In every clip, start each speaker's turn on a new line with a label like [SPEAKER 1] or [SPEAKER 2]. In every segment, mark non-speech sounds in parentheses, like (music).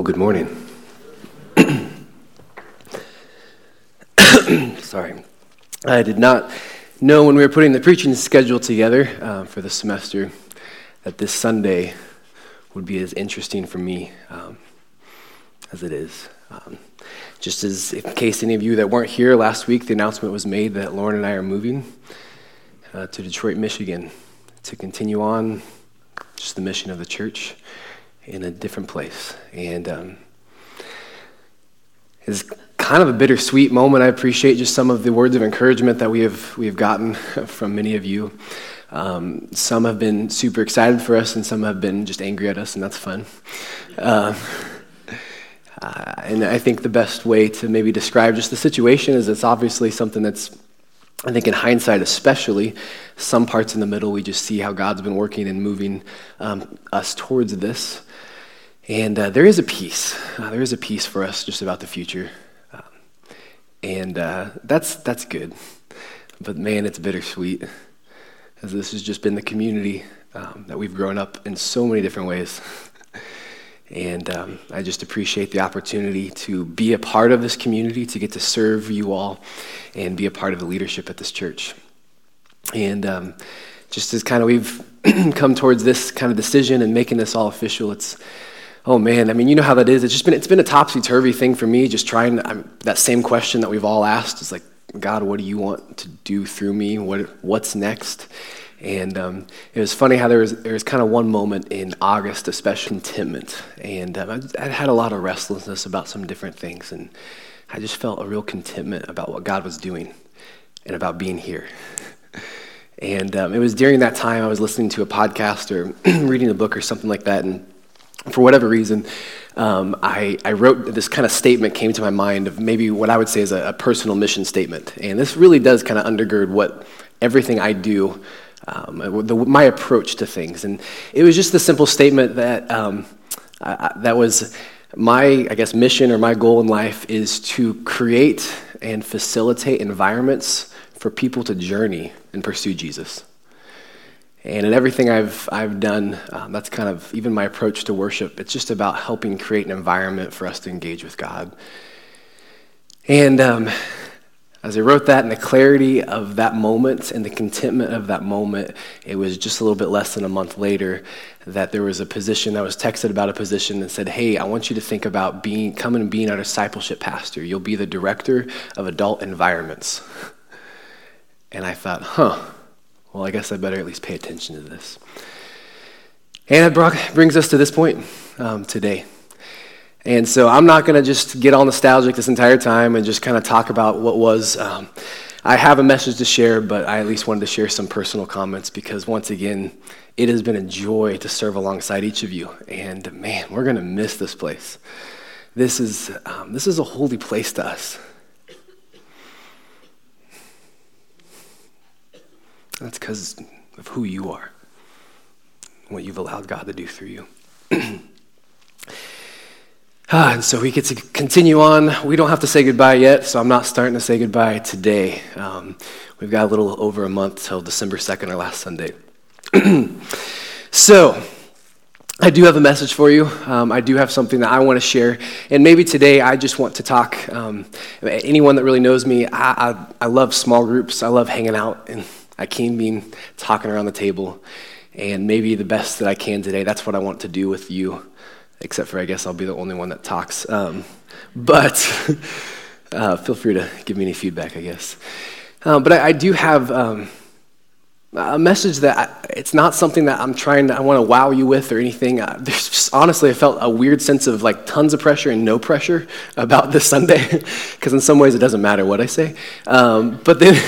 [SPEAKER 1] Well, good morning. (coughs) Sorry. I did not know when we were putting the preaching schedule together uh, for the semester that this Sunday would be as interesting for me um, as it is. Um, just as, in case any of you that weren't here last week, the announcement was made that Lauren and I are moving uh, to Detroit, Michigan to continue on just the mission of the church in a different place. And um, it's kind of a bittersweet moment. I appreciate just some of the words of encouragement that we have, we have gotten (laughs) from many of you. Um, some have been super excited for us, and some have been just angry at us, and that's fun. Uh, uh, and I think the best way to maybe describe just the situation is it's obviously something that's, I think, in hindsight, especially, some parts in the middle, we just see how God's been working and moving um, us towards this. And uh, there is a peace. Uh, there is a peace for us just about the future. Um, and uh, that's, that's good. But man, it's bittersweet. As this has just been the community um, that we've grown up in so many different ways. (laughs) and um, I just appreciate the opportunity to be a part of this community, to get to serve you all, and be a part of the leadership at this church. And um, just as kind of we've (clears throat) come towards this kind of decision and making this all official, it's oh man, I mean, you know how that is. It's just been it's been a topsy turvy thing for me. Just trying I'm, that same question that we've all asked is like, God, what do you want to do through me? What what's next? And um, it was funny how there was there was kind of one moment in August, especially contentment, and um, I, I had a lot of restlessness about some different things, and I just felt a real contentment about what God was doing and about being here. And um, it was during that time I was listening to a podcast or (clears throat) reading a book or something like that, and for whatever reason, um, I, I, wrote this kind of statement came to my mind of maybe what I would say is a, a personal mission statement. And this really does kind of undergird what everything I do, um, the, my approach to things. And it was just the simple statement that, um, I, that was my, I guess, mission or my goal in life is to create and facilitate environments for people to journey and pursue Jesus. And in everything I've, I've done, um, that's kind of even my approach to worship. It's just about helping create an environment for us to engage with God. And um, as I wrote that, and the clarity of that moment and the contentment of that moment, it was just a little bit less than a month later that there was a position. I was texted about a position that said, "Hey, I want you to think about being coming and being our discipleship pastor. You'll be the director of adult environments." And I thought, "Huh." Well, I guess I better at least pay attention to this. And it brings us to this point um, today. And so I'm not going to just get all nostalgic this entire time and just kind of talk about what was. Um, I have a message to share, but I at least wanted to share some personal comments because, once again, it has been a joy to serve alongside each of you. And man, we're going to miss this place. This is, um, this is a holy place to us. That's because of who you are, what you've allowed God to do through you. (clears throat) ah, and so we get to continue on. We don't have to say goodbye yet, so I'm not starting to say goodbye today. Um, we've got a little over a month till December 2nd, our last Sunday. (clears throat) so, I do have a message for you. Um, I do have something that I want to share. And maybe today I just want to talk. Um, anyone that really knows me, I, I, I, love small groups. I love hanging out and I can be talking around the table, and maybe the best that I can today, that's what I want to do with you, except for I guess I'll be the only one that talks. Um, but (laughs) uh, feel free to give me any feedback, I guess. Um, but I, I, do have. Um, a message that I, it's not something that I'm trying to, I want to wow you with or anything. Uh, (laughs) there's just, honestly, I felt a weird sense of like tons of pressure and no pressure (laughs) about this Sunday, (laughs) because in some ways it doesn't matter what I say. Um, but then,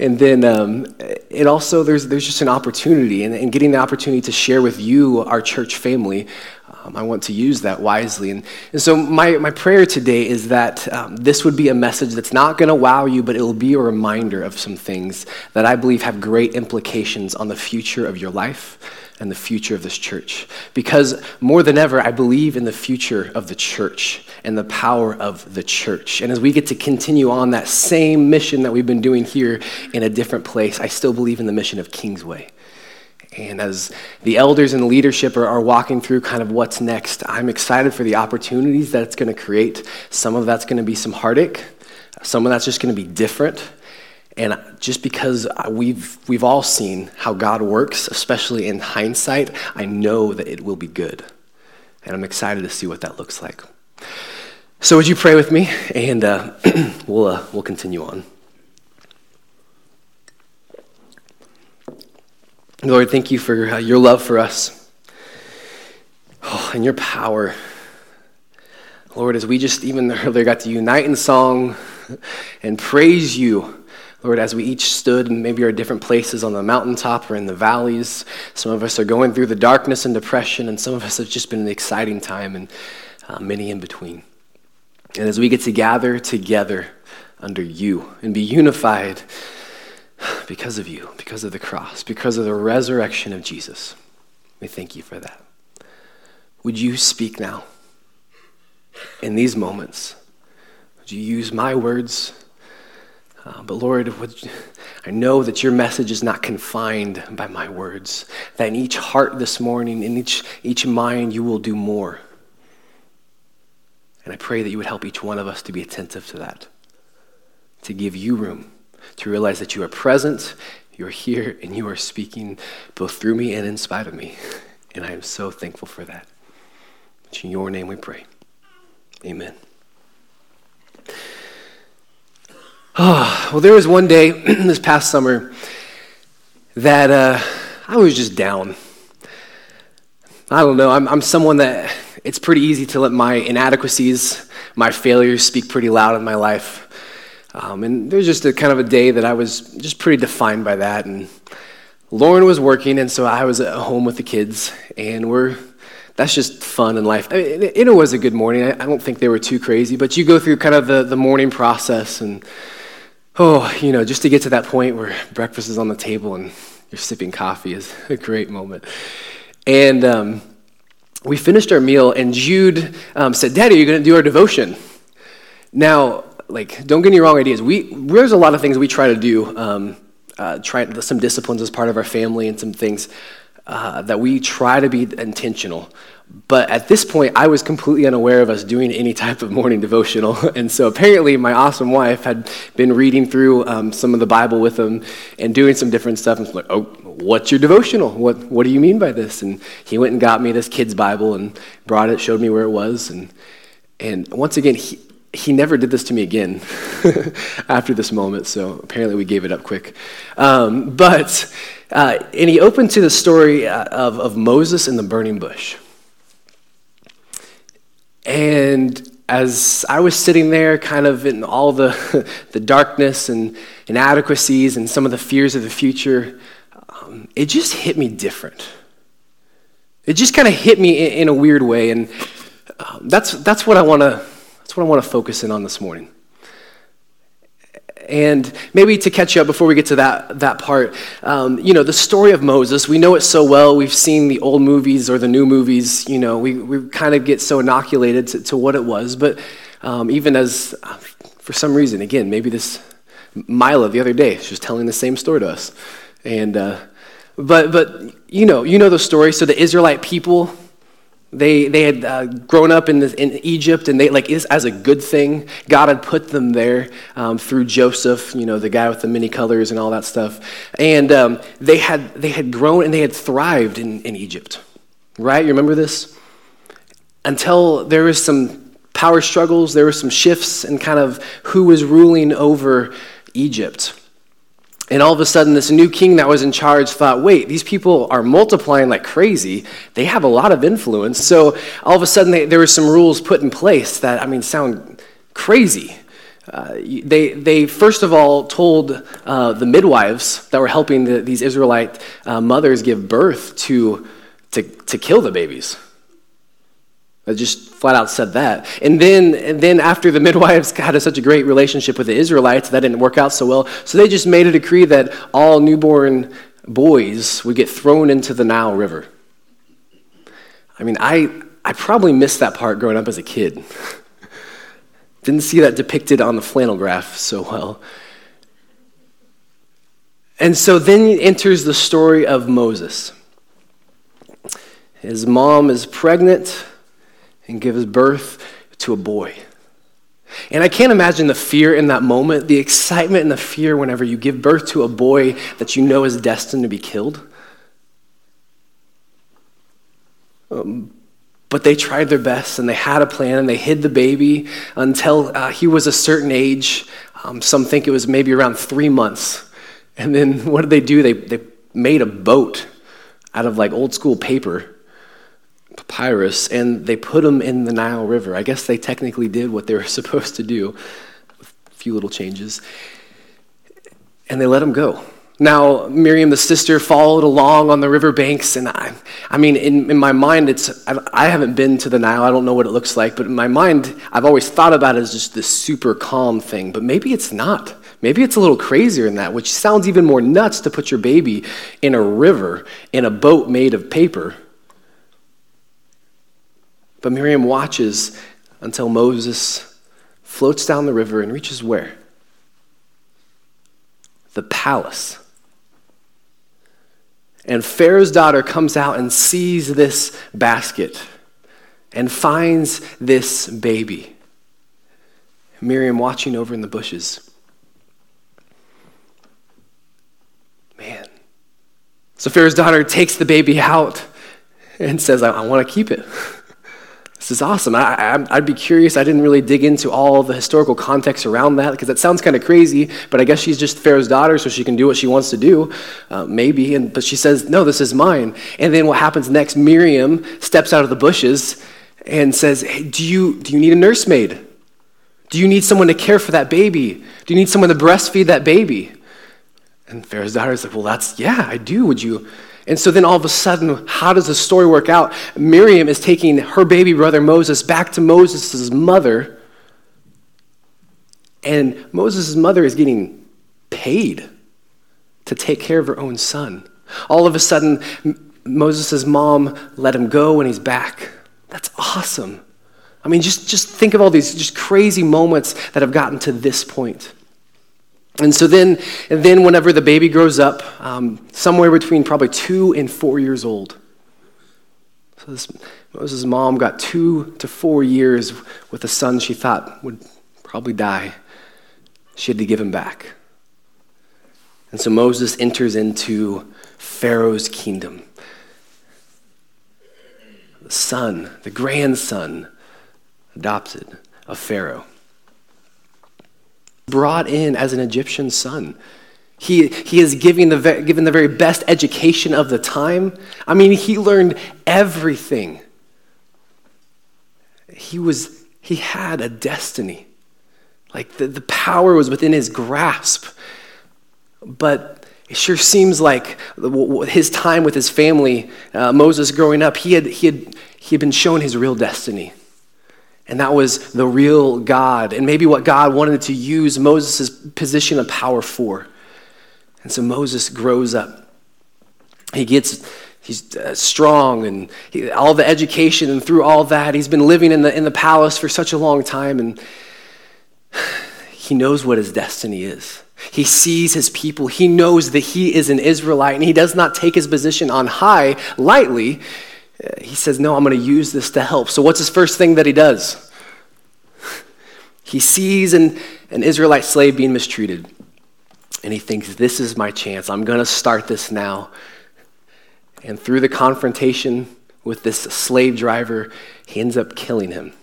[SPEAKER 1] and then um, it also, there's, there's just an opportunity and, and getting the opportunity to share with you, our church family, um, I want to use that wisely. And, and so, my, my prayer today is that um, this would be a message that's not going to wow you, but it will be a reminder of some things that I believe have great implications on the future of your life and the future of this church. Because more than ever, I believe in the future of the church and the power of the church. And as we get to continue on that same mission that we've been doing here in a different place, I still believe in the mission of Kingsway. And as the elders and the leadership are, are walking through kind of what's next, I'm excited for the opportunities that it's going to create. Some of that's going to be some heartache, some of that's just going to be different. And just because we've, we've all seen how God works, especially in hindsight, I know that it will be good. And I'm excited to see what that looks like. So, would you pray with me? And uh, (clears throat) we'll, uh, we'll continue on. Lord, thank you for uh, your love for us oh, and your power. Lord, as we just even (laughs) earlier got to unite in song and praise you, Lord, as we each stood maybe our different places on the mountaintop or in the valleys, some of us are going through the darkness and depression, and some of us have just been an exciting time, and uh, many in between. And as we get to gather together under you and be unified, (sighs) because of you, because of the cross, because of the resurrection of Jesus. We thank you for that. Would you speak now in these moments? Would you use my words? Uh, but Lord, you, I know that your message is not confined by my words, that in each heart this morning, in each, each mind, you will do more. And I pray that you would help each one of us to be attentive to that, to give you room to realize that you are present, you're here, and you are speaking both through me and in spite of me. And I am so thankful for that. It's in your name we pray. Amen. Oh, well, there was one day (clears throat) this past summer that uh, I was just down. I don't know. I'm, I'm someone that it's pretty easy to let my inadequacies, my failures speak pretty loud in my life. Um, and there was just a kind of a day that I was just pretty defined by that. And Lauren was working, and so I was at home with the kids, and we're that's just fun in life. I mean, it, it, was a good morning. I, I, don't think they were too crazy, but you go through kind of the, the morning process, and oh, you know, just to get to that point where breakfast is on the table and you're sipping coffee is (laughs) a great moment. And um, we finished our meal, and Jude um, said, Daddy, you're you going to do our devotion? Now, like, don't get any wrong ideas. We, there's a lot of things we try to do, um, uh, try some disciplines as part of our family and some things uh, that we try to be intentional. But at this point, I was completely unaware of us doing any type of morning devotional. (laughs) And so apparently, my awesome wife had been reading through um, some of the Bible with him and doing some different stuff. And like, oh, what's your devotional? What, what do you mean by this? And he went and got me this kid's Bible and brought it, showed me where it was. And, and once again, he, he never did this to me again (laughs) after this moment, so apparently we gave it up quick. Um, but, uh, and he opened to the story uh, of, of Moses in the burning bush. And as I was sitting there, kind of in all the, (laughs) the darkness and inadequacies and some of the fears of the future, um, it just hit me different. It just kind of hit me in, in, a weird way. And um, that's, that's what I want to that's what I want to focus in on this morning. And maybe to catch you up before we get to that, that part, um, you know, the story of Moses, we know it so well. We've seen the old movies or the new movies, you know, we, we kind of get so inoculated to, to what it was. But um, even as, for some reason, again, maybe this Mila the other day, she was telling the same story to us. And, uh, but, but, you know, you know the story. So the Israelite people, they, they had uh, grown up in, in Egypt, and they like as a good thing. God had put them there um, through Joseph, you know, the guy with the many colors and all that stuff. And um, they had they had grown and they had thrived in, in Egypt, right? You remember this? Until there was some power struggles, there were some shifts in kind of who was ruling over Egypt. And all of a sudden, this new king that was in charge thought, wait, these people are multiplying like crazy. They have a lot of influence. So all of a sudden, they, there were some rules put in place that, I mean, sound crazy. Uh, they, they first of all told uh, the midwives that were helping the, these Israelite uh, mothers give birth to, to, to kill the babies. I just flat out said that. And then, and then after the (laughs) midwives had such a great relationship with the Israelites, that didn't work out so well. So they just made a decree that all newborn boys would get thrown into the Nile River. I mean, I, I probably missed that part growing up as a kid. (laughs) Didn't see that depicted on the flannel graph so well. And so then enters the story of Moses. His mom is pregnant and gives birth to a boy. And I can't imagine the fear in that moment, the excitement and the fear whenever you give birth to a boy that you know is destined to be killed. Um, but they tried their best and they had a plan and they hid the baby until uh, he was a certain age. Um, some think it was maybe around three months. And then (laughs) what did they do? They, they made a boat out of like old school paper, papyrus, and they put him in the Nile River. I guess they technically did what they were (laughs) supposed to do, with a few little changes. And they let him go. Now, Miriam, the sister, followed along on the riverbanks, and I, I mean, in, in my mind, it's, I, I haven't been to the Nile, I don't know what it looks like, but in my mind, I've always thought about it as just this super calm thing, but maybe it's not. Maybe it's a little crazier than that, which sounds even more nuts to put your baby in a river in a boat made of paper. But Miriam watches until Moses floats down the river and reaches where? The palace. And Pharaoh's daughter comes out and sees this basket and finds this baby. Miriam watching over in the bushes. Man. So Pharaoh's daughter takes the baby out and says, I, I want to keep it. (laughs) This is awesome. I, would be curious. I didn't really dig into all the historical context around that because that sounds kind of crazy, but I guess she's just Pharaoh's daughter, so she can do what she wants to do, uh, maybe. And, but she says, No, this is mine. And then what happens next? Miriam steps out of the bushes and says, hey, do, you, do you need a nursemaid? Do you need someone to care for that baby? Do you need someone to breastfeed that baby? And Pharaoh's daughter is like, Well, that's, yeah, I do. Would you? And so then all of a sudden, how does the story work out? Miriam is taking her baby brother Moses back to Moses' mother. And Moses' mother is getting paid to take care of her own son. All of a sudden, Moses' mom let him go and he's back. That's awesome. I mean, just, just think of all these just crazy moments that have gotten to this point. And so then, and then whenever the baby grows up, um, somewhere between probably two and four years old. So this, Moses' mom got two to four years with a son she thought would probably die. She had to give him back. And so Moses enters into Pharaoh's kingdom. The son, the grandson, adopted of Pharaoh brought in as an Egyptian son. He, he is giving the, given the very best education of the time. I mean, he learned everything. He, was, he had a destiny. Like the, the power was within his grasp. But it sure seems like his time with his family, uh, Moses growing up, he had, he, had, he had been shown his real destiny. And that was the real God, and maybe what God wanted to use Moses' position of power for. And so Moses grows up. He gets, he's uh, strong, and he, all the education, and through all that, he's been living in the, in the palace for such a long time, and (sighs) he knows what his destiny is. He sees his people. He knows that he is an Israelite, and he does not take his position on high lightly he says, No, I'm going to use this to help. So, what's his first thing that he does? He sees an, an Israelite slave being mistreated, and he thinks, This is my chance. I'm going to start this now. And through the confrontation with this slave driver, he ends up killing him.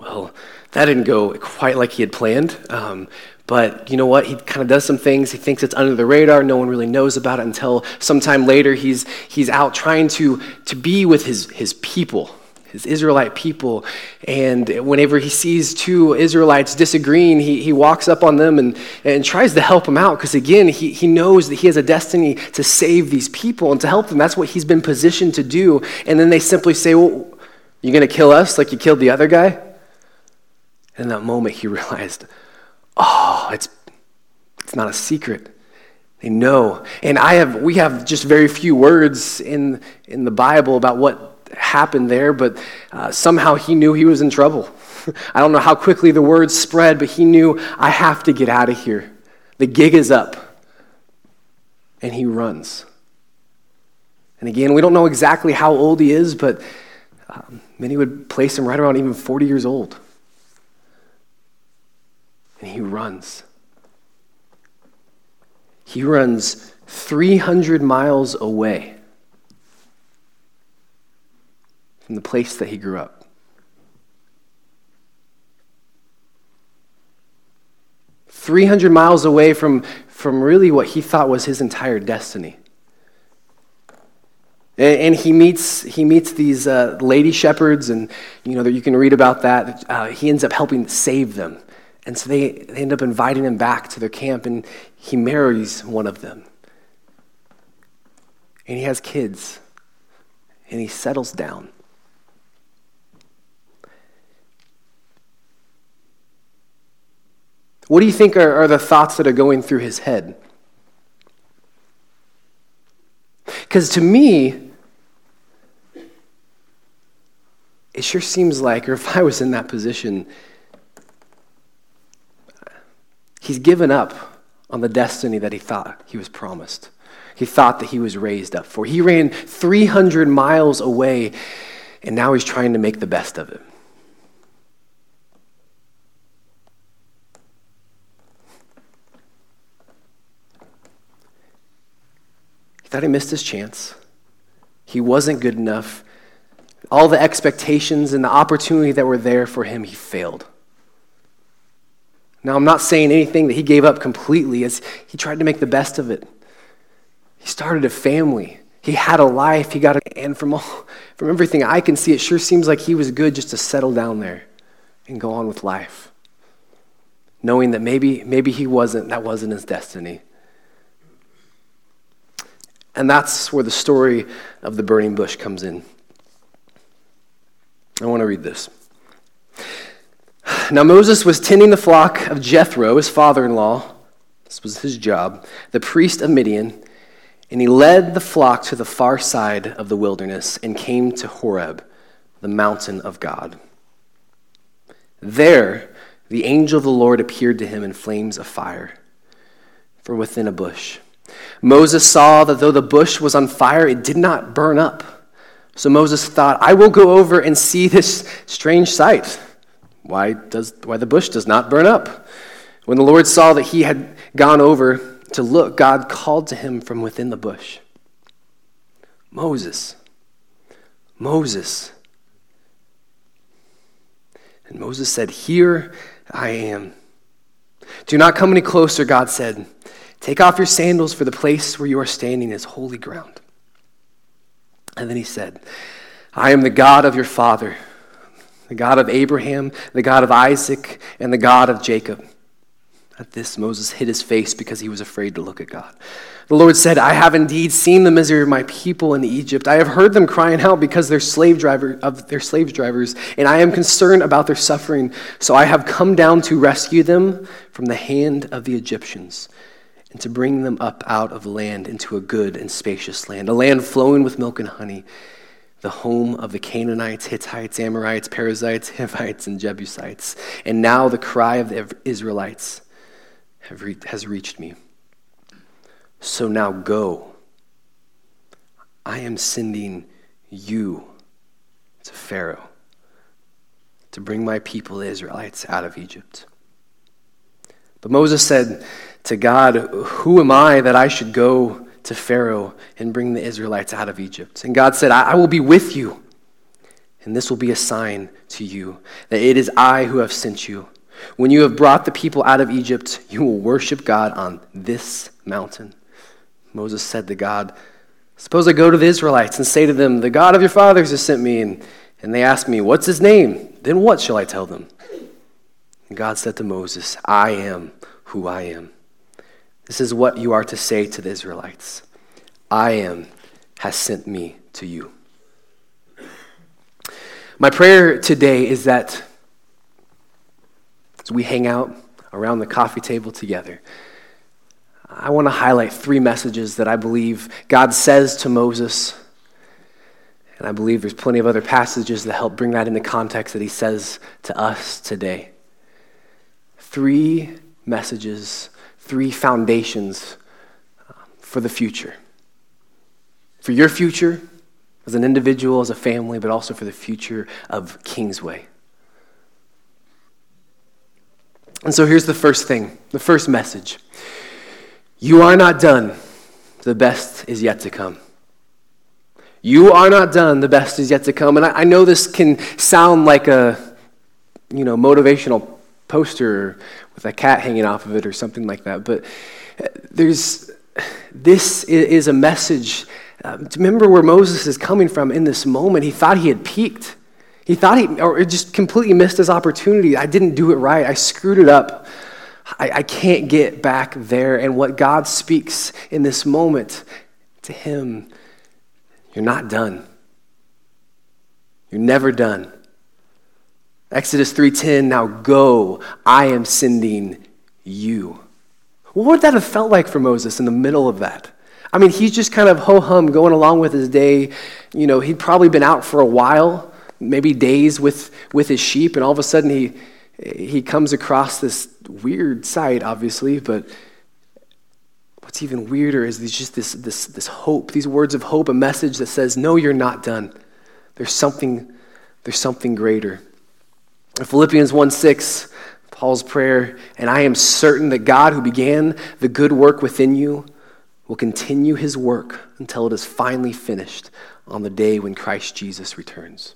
[SPEAKER 1] Well, that didn't go quite like he had planned. Um, but you know what? He kind of does some things. He thinks it's under the radar. No one really knows about it until sometime later he's, he's out trying to, to be with his, his people, his Israelite people. And whenever he sees two Israelites disagreeing, he, he walks up on them and, and tries to help them out because, again, he, he knows that he has a destiny to save these people and to help them. That's what he's been positioned to do. And then they simply say, Well, you're going to kill us like you killed the other guy? And in that moment, he (laughs) realized, oh, it's, it's not a secret. They know. And I have, we have just very few words in, in the Bible about what happened there, but uh, somehow he knew he was in trouble. (laughs) I don't know how quickly the words spread, but he knew, I have to get out of here. The gig is up. and he runs. And again, we don't know exactly how old he is, but um, many would place him right around even 40 years old. And he runs. He runs 300 miles away from the place that he grew up. 300 miles away from, from really what he thought was his entire destiny. And, and he, meets, he meets these uh, lady shepherds, and you know, that you can read about that. Uh, he ends up helping save them. And so they, they end up inviting him back to their camp, and he marries one of them. And he has kids, and he settles down. What do you think are, are the thoughts that are going through his head? Because to me, it sure seems like, or if I was in that position, he's given up on the destiny that he thought he was promised. He thought that he was raised up for. He ran 300 miles away, and now he's trying to make the best of it. He thought he missed his chance. He wasn't good enough. All the expectations and the opportunity that were there for him, he failed. Now, I'm not saying anything that he gave up completely, as he tried to make the best of it. He started a family. He had a life. He got a, and from all, (laughs) from everything I can see, it sure seems like he was good just to settle down there and go on with life, knowing that maybe maybe he wasn't. That wasn't his destiny. And that's where the story of the burning bush comes in. I want to read this. Now, Moses was tending the flock of Jethro, his father in law. This was his job, the priest of Midian. And he led the flock to the far side of the wilderness and came to Horeb, the mountain of God. There, the angel of the Lord appeared to him in flames of fire, from within a bush. Moses saw that though the bush was on fire, it did not burn up. So Moses thought, I will go over and see this strange sight. Why, does, why the bush does not burn up? When the Lord saw that he had gone over to look, God called to him from within the bush Moses, Moses. And Moses said, Here I am. Do not come any closer, God said. Take off your sandals, for the place where you are standing is holy ground. And then he said, I am the God of your father, the God of Abraham, the God of Isaac, and the God of Jacob. At this, Moses hid his face because he was afraid to look at God. The Lord said, I have indeed seen the misery of my people in Egypt. I have heard them crying out because they're slave driver of their slave drivers, and I am concerned about their suffering. So I have come down to rescue them from the hand of the Egyptians and to bring them up out of land into a good and spacious land, a land flowing with milk and honey, the home of the Canaanites, Hittites, Amorites, Perizzites, (laughs) Hivites, and Jebusites. And now the cry of the Israelites re- has reached me. So now go. I am sending you to Pharaoh to bring my people, the Israelites, out of Egypt. But Moses said, to God, Who am I that I should go to Pharaoh and bring the Israelites out of Egypt? And God said, I, I will be with you, and this will be a sign to you that it is I who have sent you. When you have brought the people out of Egypt, you will worship God on this mountain. Moses said to God, Suppose I go to the Israelites and say to them, The God of your fathers has sent me, and, and they ask me, What's his name? Then what shall I tell them? And God said to Moses, I am who I am. This is what you are to say to the Israelites I am has sent me to you. My prayer today is that as we hang out around the coffee table together, I want to highlight three messages that I believe God says to Moses. And I believe there's plenty of other passages that help bring that into context that he says to us today. Three messages three foundations uh, for the future. For your future as an individual, as a family, but also for the future of Kingsway. And so here's the first thing, the first message. You are not done. The best is yet to come. You are not done. The best is yet to come. And I, I know this can sound like a, you know, motivational poster with a cat hanging off of it or something like that. But uh, there's, this is a message. Um, remember where Moses is coming from in this moment. He thought he had peaked. He thought he, or just completely missed his opportunity. I didn't do it right. I screwed it up. I, I can't get back there. And what God speaks in this moment to him, you're not done. You're never done. Exodus 3:10, now go, I am sending you. What would that have felt like for Moses in the middle of that? I mean, he's just kind of ho hum going along with his day. You know, he'd probably been out for a while, maybe days with, with his sheep, and all of a sudden he, he comes across this weird sight, obviously, but what's even weirder is there's just this, this, this hope, these words of hope, a message that says, No, you're not done. There's something, there's something greater. Philippians 1 6, Paul's prayer, and I am certain that God, who began the good work within you, will continue his work until it is finally finished on the day when Christ Jesus returns.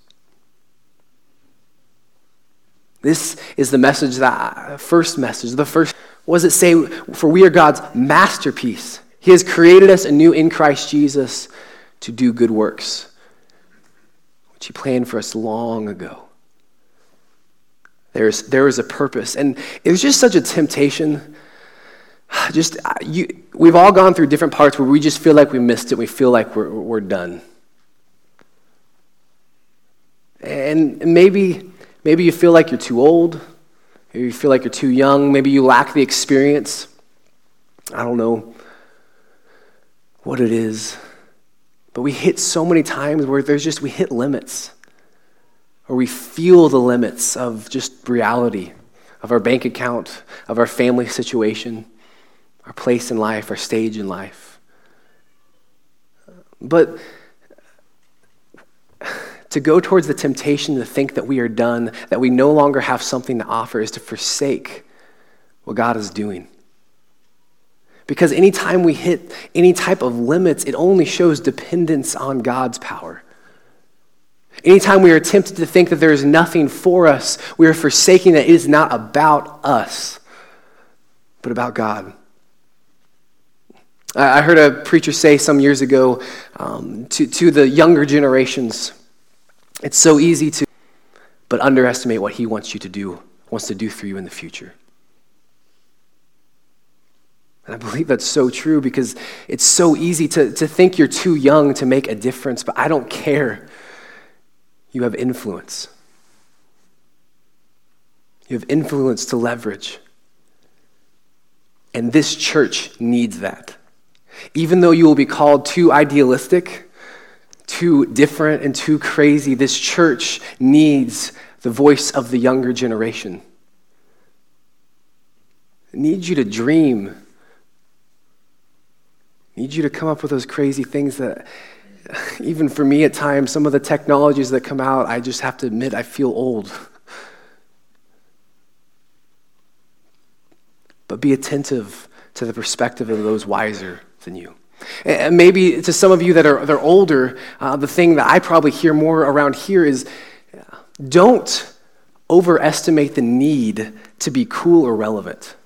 [SPEAKER 1] This is the message that, first message, the first, what does it say? For we are God's masterpiece. He has created us anew in Christ Jesus to do good works, which He planned for us long ago. There's, there is a purpose. And it was just such a temptation. (sighs) Just, you, we've all gone through different parts where we just feel like we missed it. We feel like we're, we're done. And maybe, maybe you feel like you're too old. Maybe you feel like you're too young. Maybe you lack the experience. I don't know what it is. But we hit so many times where there's just, we hit limits or we feel the limits of just reality, of our bank account, of our family situation, our place in life, our stage in life. But to go towards the temptation to think that we are done, that we no longer have something to offer, is to forsake what God is doing. Because anytime we hit any type of limits, it only shows dependence on God's power. Anytime we are tempted to think that there is nothing for us, we are forsaking that it is not about us, but about God. I heard a preacher say some years ago um, to, to the younger generations it's so easy to but underestimate what he wants you to do, wants to do for you in the future. And I believe that's so true because it's so easy to, to think you're too young to make a difference, but I don't care you have influence. You have influence to leverage. And this church needs that. Even though you will be called too idealistic, too different, and too crazy, this church needs the voice of the younger generation. It needs you to dream. It needs you to come up with those crazy things that (laughs) even for me at times, some of the technologies that come out, I just have to admit I feel old. But be attentive to the perspective of those wiser than you. And maybe to some of you that are, are older, uh, the thing that I probably hear more around here is don't overestimate the need to be cool or relevant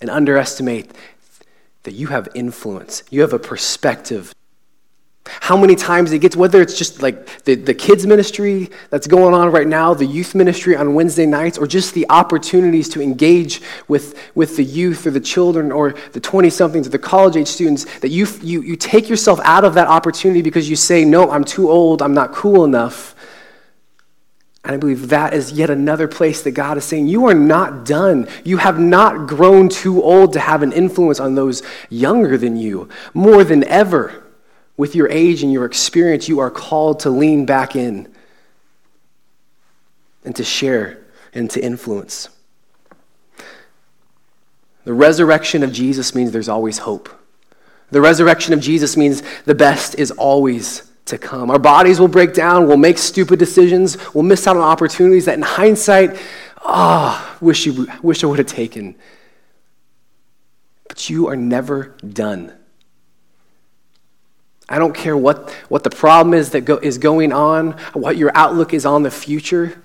[SPEAKER 1] and underestimate that you have influence, you have a perspective how many times it gets, whether it's just like the, the kids' ministry that's going on right now, the youth ministry on Wednesday nights, or just the opportunities to engage with, with the youth or the children or the 20 somethings or the college age students, that you, you, you take yourself out of that opportunity because you say, No, I'm too old, I'm not cool enough. And I believe that is yet another place that God is saying, You are not done. You have not grown too old to have an influence on those younger than you. More than ever with your age and your experience, you are called to lean back in and to share and to influence. The resurrection of Jesus means there's always hope. The resurrection of Jesus means the best is always to come. Our bodies will break down, we'll make stupid decisions, we'll miss out on opportunities that in hindsight, ah, oh, wish, you, wish I would have taken. But you are never done. I don't care what, what the problem is that go, is going on, what your outlook is on the future.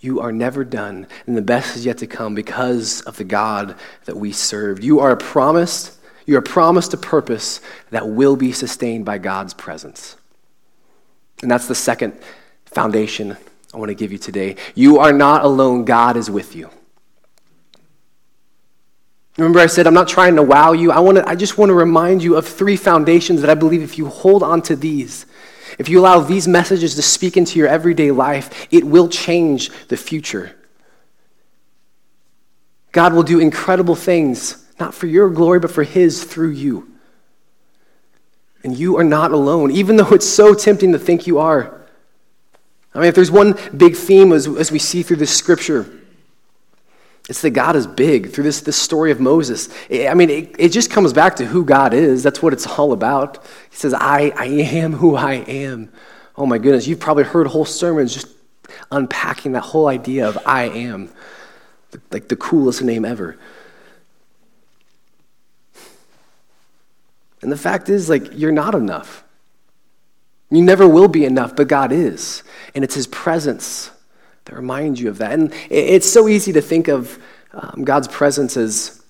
[SPEAKER 1] You are never done, and the best is yet to come because of the God that we serve. You are promised you are promised a purpose that will be sustained by God's presence. And that's the second foundation I want to give you today. You are not alone, God is with you. Remember, I said I'm not trying to wow you. I, want to, I just want to remind you of three foundations that I believe if you hold on to these, if you allow these messages to speak into your everyday life, it will change the future. God will do incredible things not for your glory, but for His through you. And you are not alone, even though it's so tempting to think you are. I mean, if there's one big theme as, as we see through this scripture, it's that God is big through this, this story of Moses. I mean, it, it just comes back to who God is. That's what it's all about. He says, I, I am who I am. Oh my goodness, you've probably heard whole sermons just unpacking that whole idea of I am, like the coolest name ever. And the fact is, like, you're not enough. You never will be enough, but God is. And it's His presence that reminds you of that. And it's so easy to think of um, God's presence as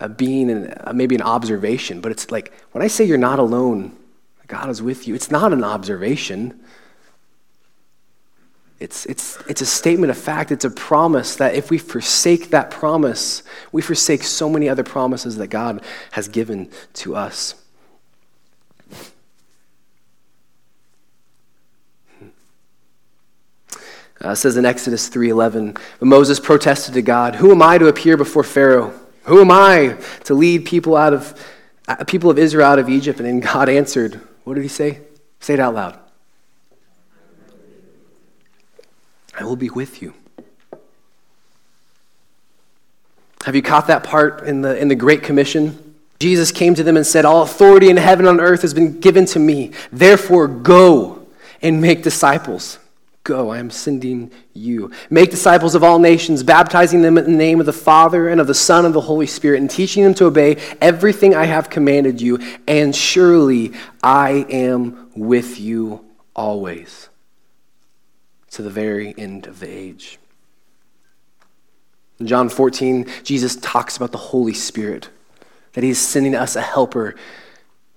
[SPEAKER 1] a being and maybe an observation, but it's like when I say you're not alone, God is with you, it's not an observation. It's, it's, it's a statement of fact. It's a promise that if we forsake that promise, we forsake so many other promises that God has given to us. Uh, says in Exodus 3:11, Moses protested to God, "Who am I to appear before Pharaoh? Who am I to lead people out of uh, people of Israel out of Egypt?" And then God answered, "What did he say? Say it out loud. I will be with you. Have you caught that part in the, in the Great Commission? Jesus came to them and said, All authority in heaven and on earth has been given to me. Therefore, go and make disciples. Go, I am sending you. Make disciples of all nations, baptizing them in the name of the Father and of the Son and the Holy Spirit, and teaching them to obey everything I have commanded you. And surely I am with you always to the very end of the age. In John 14, Jesus talks about the Holy Spirit, that He is sending us a helper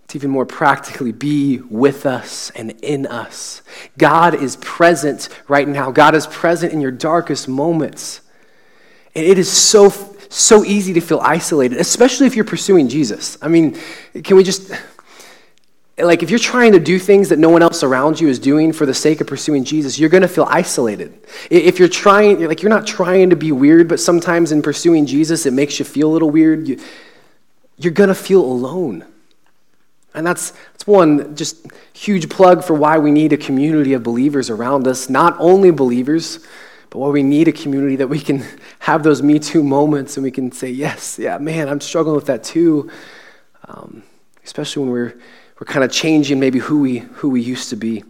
[SPEAKER 1] to even more practically be with us and in us. God is present right now. God is present in your darkest moments. And it is so, so easy to feel isolated, especially if you're pursuing Jesus. I mean, can we just like if you're trying to do things that no one else around you is doing for the sake of pursuing Jesus, you're going to feel isolated. If you're trying, like you're not trying to be weird, but sometimes in pursuing Jesus, it makes you feel a little weird. You, you're going to feel alone. And that's, that's one just huge plug for why we need a community of believers around us. Not only believers, but why we need a community that we can (laughs) have those Me Too moments and we can say, yes, yeah, man, I'm struggling with that too. Um, especially when we're we're kind of changing maybe who we, who we used to be.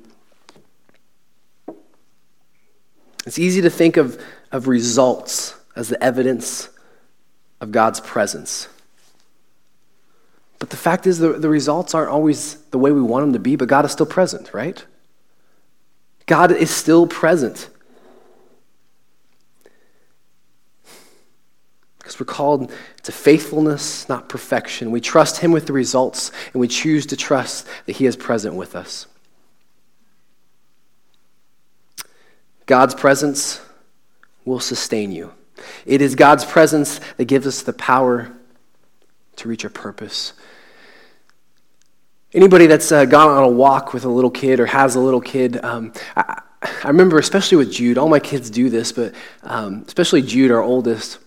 [SPEAKER 1] It's easy to think of, of results as the evidence of God's presence. But the fact is, the, the results aren't always the way we want them to be, but God is still present, right? God is still present. Because we're called to faithfulness, not perfection. We trust Him with the results, and we choose to trust that He is present with us. God's presence will sustain you. It is God's presence that gives us the power to reach a purpose. Anybody that's uh, gone on a walk with a little kid or has a little kid, um, I, I, remember, especially with Jude, all my kids do this, but um, especially Jude, our oldest.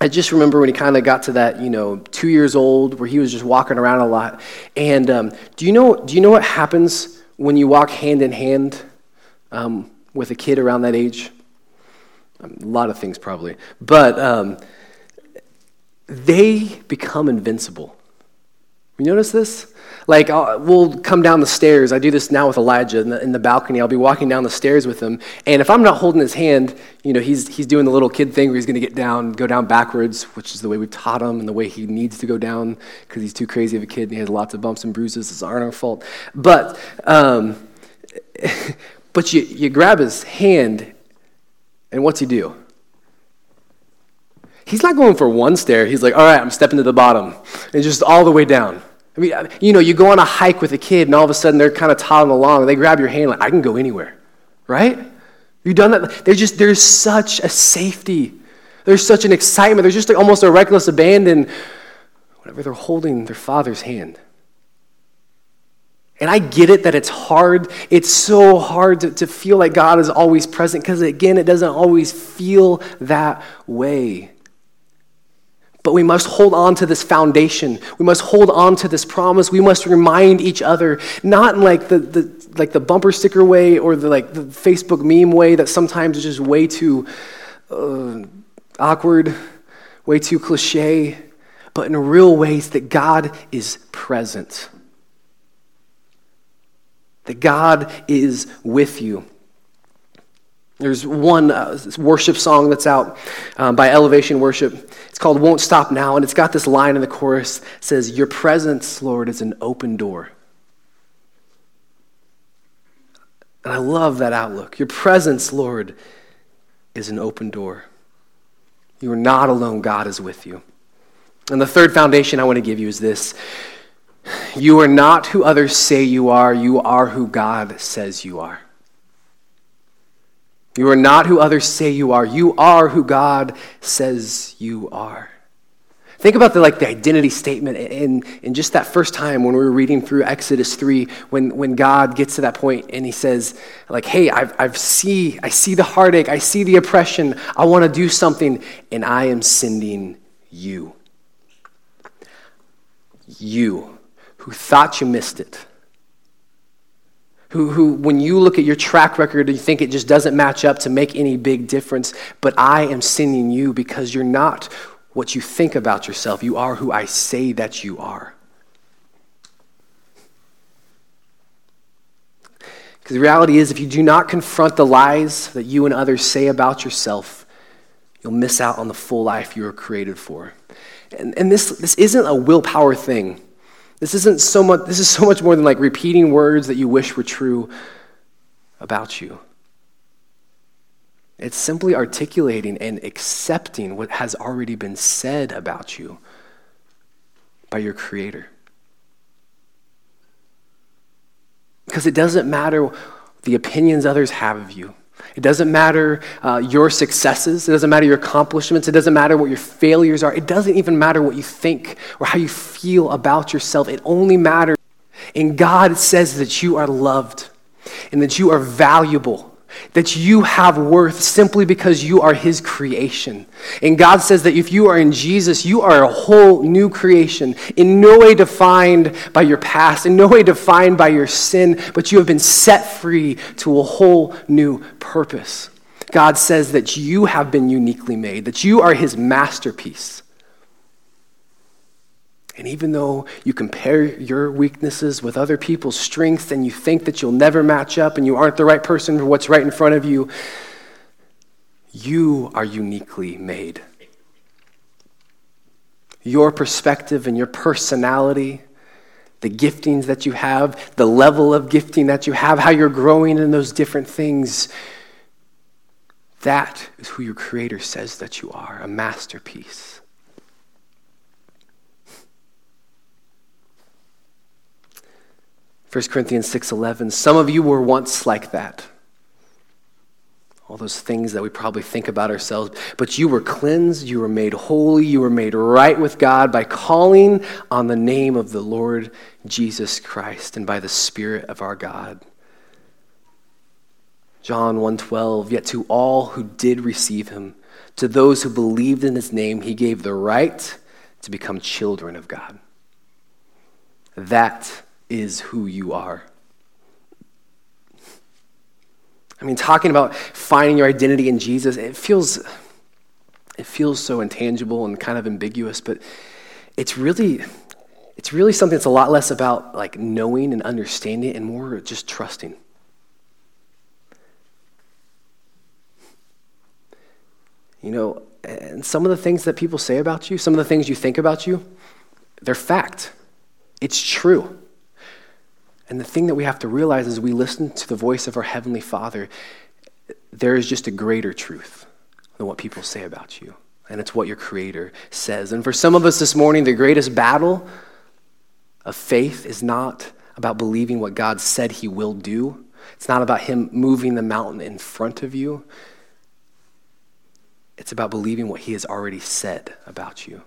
[SPEAKER 1] I just remember when he kind of got to that, you know, two years old, where he was just walking around a lot. And um, do you know? Do you know what happens when you walk hand in hand um, with a kid around that age? A lot of things, probably, but um, they become invincible. You notice this? Like, I'll, we'll come down the stairs. I do this now with Elijah in the, in the, balcony. I'll be walking down the stairs with him. And if I'm not holding his hand, you know, he's, he's doing the little kid thing where he's going to get down, go down backwards, which is the way we've taught him and the way he needs to go down because he's too crazy of a kid and he has lots of bumps and bruises. It's aren't our fault. But, um, (laughs) but you, you grab his hand, and what's he do? He's not going for one stair. He's like, all right, I'm stepping to the bottom. And just all the way down. I mean, you know, you go on a hike with a kid, and all of a sudden they're kind of toddling along, and they grab your hand like, I can go anywhere, right? You've done that. There's just there's such a safety. There's such an excitement. There's just like almost a reckless abandon whenever they're holding their father's hand. And I get it that it's hard. It's so hard to, to feel like God is always present because, again, it doesn't always feel that way. But we must hold on to this foundation. We must hold on to this promise. We must remind each other, not in like the, the like the bumper sticker way or the like the Facebook meme way that sometimes is just way too uh, awkward, way too cliche, but in real ways that God is present. That God is with you. There's one uh, worship song that's out um, by Elevation Worship. It's called Won't Stop Now, and it's got this line in the chorus says, Your presence, Lord, is an open door. And I love that outlook. Your presence, Lord, is an open door. You are not alone, God is with you. And the third foundation I want to give you is this You are not who others say you are, you are who God says you are. You are not who others say you are. You are who God says you are. Think about the, like, the identity statement in, in just that first time when we were reading through Exodus 3, when, when God gets to that point and he says, like, hey, I've, I've see, I see the heartache, I see the oppression, I want to do something, and I am sending you. You, who thought you missed it who, who, when you look at your track record, you think it just doesn't match up to make any big difference. But I am sending you because you're not what you think about yourself. You are who I say that you are. Because the reality is, if you do not confront the lies that you and others say about yourself, you'll miss out on the full life you were created for. And, and this, this isn't a willpower thing. This isn't so much, this is so much more than like repeating words that you wish were true about you. It's simply articulating and accepting what has already been said about you by your Creator. Because it doesn't matter the opinions others have of you. It doesn't matter uh, your successes. It doesn't matter your accomplishments. It doesn't matter what your failures are. It doesn't even matter what you think or how you feel about yourself. It only matters. And God says that you are loved and that you are valuable that you have worth simply because you are His creation. And God says that if you are in Jesus, you are a whole new creation, in no way defined by your past, in no way defined by your sin, but you have been set free to a whole new purpose. God says that you have been uniquely made, that you are His masterpiece. And even though you compare your weaknesses with other people's strengths and you think that you'll never match up and you aren't the right person for what's right in front of you, you are uniquely made. Your perspective and your personality, the giftings that you have, the level of gifting that you have, how you're growing in those different things, that is who your Creator says that you are a masterpiece. 1 Corinthians 6:11 Some of you were once like that. All those things that we probably think about ourselves, but you were cleansed, you were made holy, you were made right with God by calling on the name of the Lord Jesus Christ and by the spirit of our God. John 1:12 Yet to all who did receive him to those who believed in his name he gave the right to become children of God. That is who you are. I mean, talking about finding your identity in Jesus, it feels, it feels so intangible and kind of ambiguous, but it's really, it's really something that's a lot less about like knowing and understanding and more just trusting. You know, and some of the things that people say about you, some of the things you think about you, they're fact. It's true. And the thing that we have to realize is we listen to the voice of our Heavenly Father, there is just a greater truth than what people say about you. And it's what your Creator says. And for some of us this morning, the greatest battle of faith is not about believing what God said He will do, it's not about Him moving the mountain in front of you. It's about believing what He has already said about you.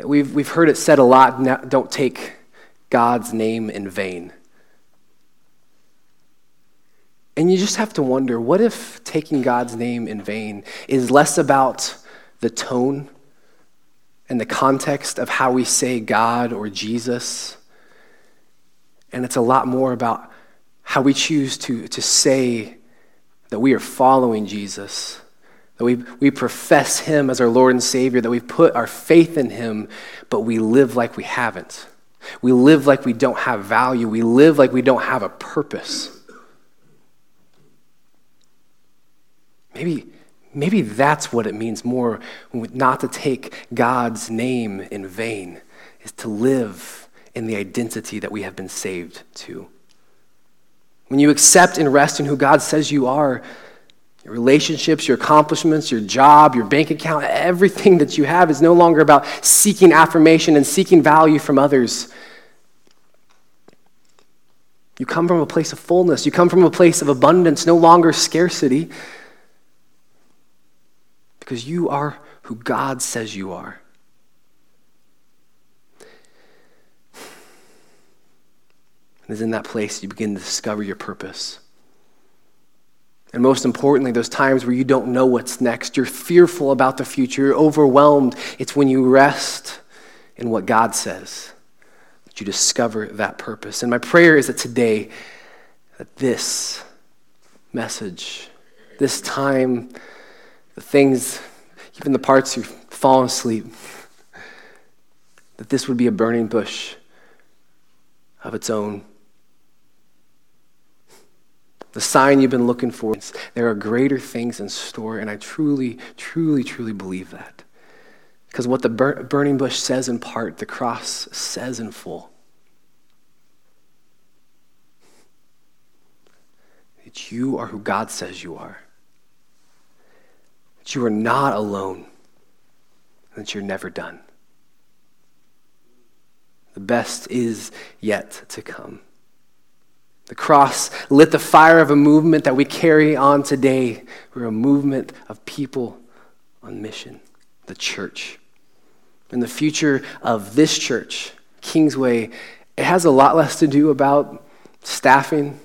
[SPEAKER 1] We've, we've heard it said a lot don't take God's name in vain. And you just have to wonder what if taking God's name in vain is less about the tone and the context of how we say God or Jesus, and it's a lot more about how we choose to, to say that we are following Jesus that we, we profess Him as our Lord and Savior, that we put our faith in Him, but we live like we haven't. We live like we don't have value. We live like we don't have a purpose. Maybe, maybe that's what it means more not to take God's name in vain, is to live in the identity that we have been saved to. When you accept and rest in who God says you are, your relationships, your accomplishments, your job, your bank account, everything that you have is no longer about seeking affirmation and seeking value from others. You come from a place of fullness. You come from a place of abundance, no longer scarcity, because you are who God says you are. And it's in that place you begin to discover your purpose. And most importantly, those times where you don't know what's next, you're fearful about the future, you're overwhelmed. It's when you rest in what God says that you discover that purpose. And my prayer is that today, that this message, this time, the things, even the parts you've fallen asleep, that this would be a burning bush of its own the sign you've been looking for. There are greater things in store, and I truly, truly, truly believe that. Because what the bur- burning bush says in part, the cross says in full. That you are who God says you are. That you are not alone. And that you're never done. The best is yet to come. The cross lit the fire of a movement that we carry on today. We're a movement of people on mission, the church. And the future of this church, Kingsway, it has a lot less to do about staffing,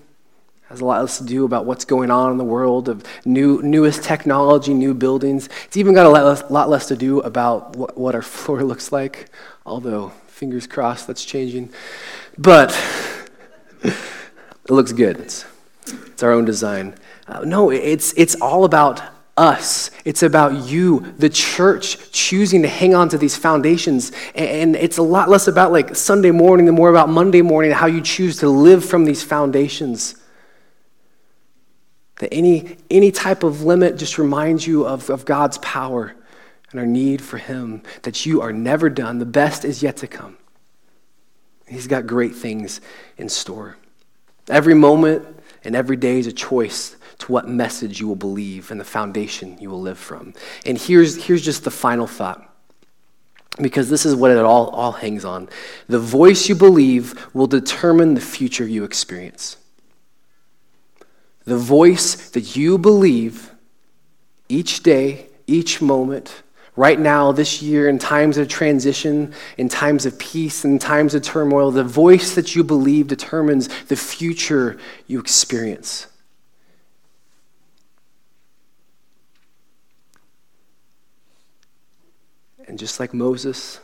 [SPEAKER 1] has a lot less to do about what's going on in the world of new, newest technology, new buildings. It's even got a lot less, lot less to do about what, what our (laughs) floor looks like, although, fingers crossed, that's changing. But (laughs) it looks good. It's, it's our own design. Uh, no, it's, it's all about us. It's about you, the church, choosing to hang on to these foundations. And it's a lot less about like Sunday morning and more about Monday morning, how you choose to live from these foundations. That any, any type of limit just reminds you of, of God's power and our need for Him, that you are never done. The best is yet to come. He's got great things in store. Every moment and every day is a choice to what message you will believe and the foundation you will live from. And here's, here's just the final thought. Because this is what it all, all hangs on. The voice you believe will determine the future you experience. The voice that you believe each day, each moment, right now, this year, in times of transition, in times of peace, in times of turmoil, the voice that you believe determines the future you experience. And just like Moses,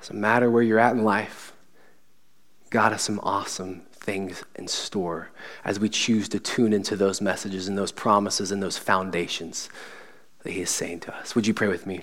[SPEAKER 1] doesn't matter where you're at in life, God has some awesome things in store as we choose to tune into those messages and those promises and those foundations that He is saying to us. Would you pray with me?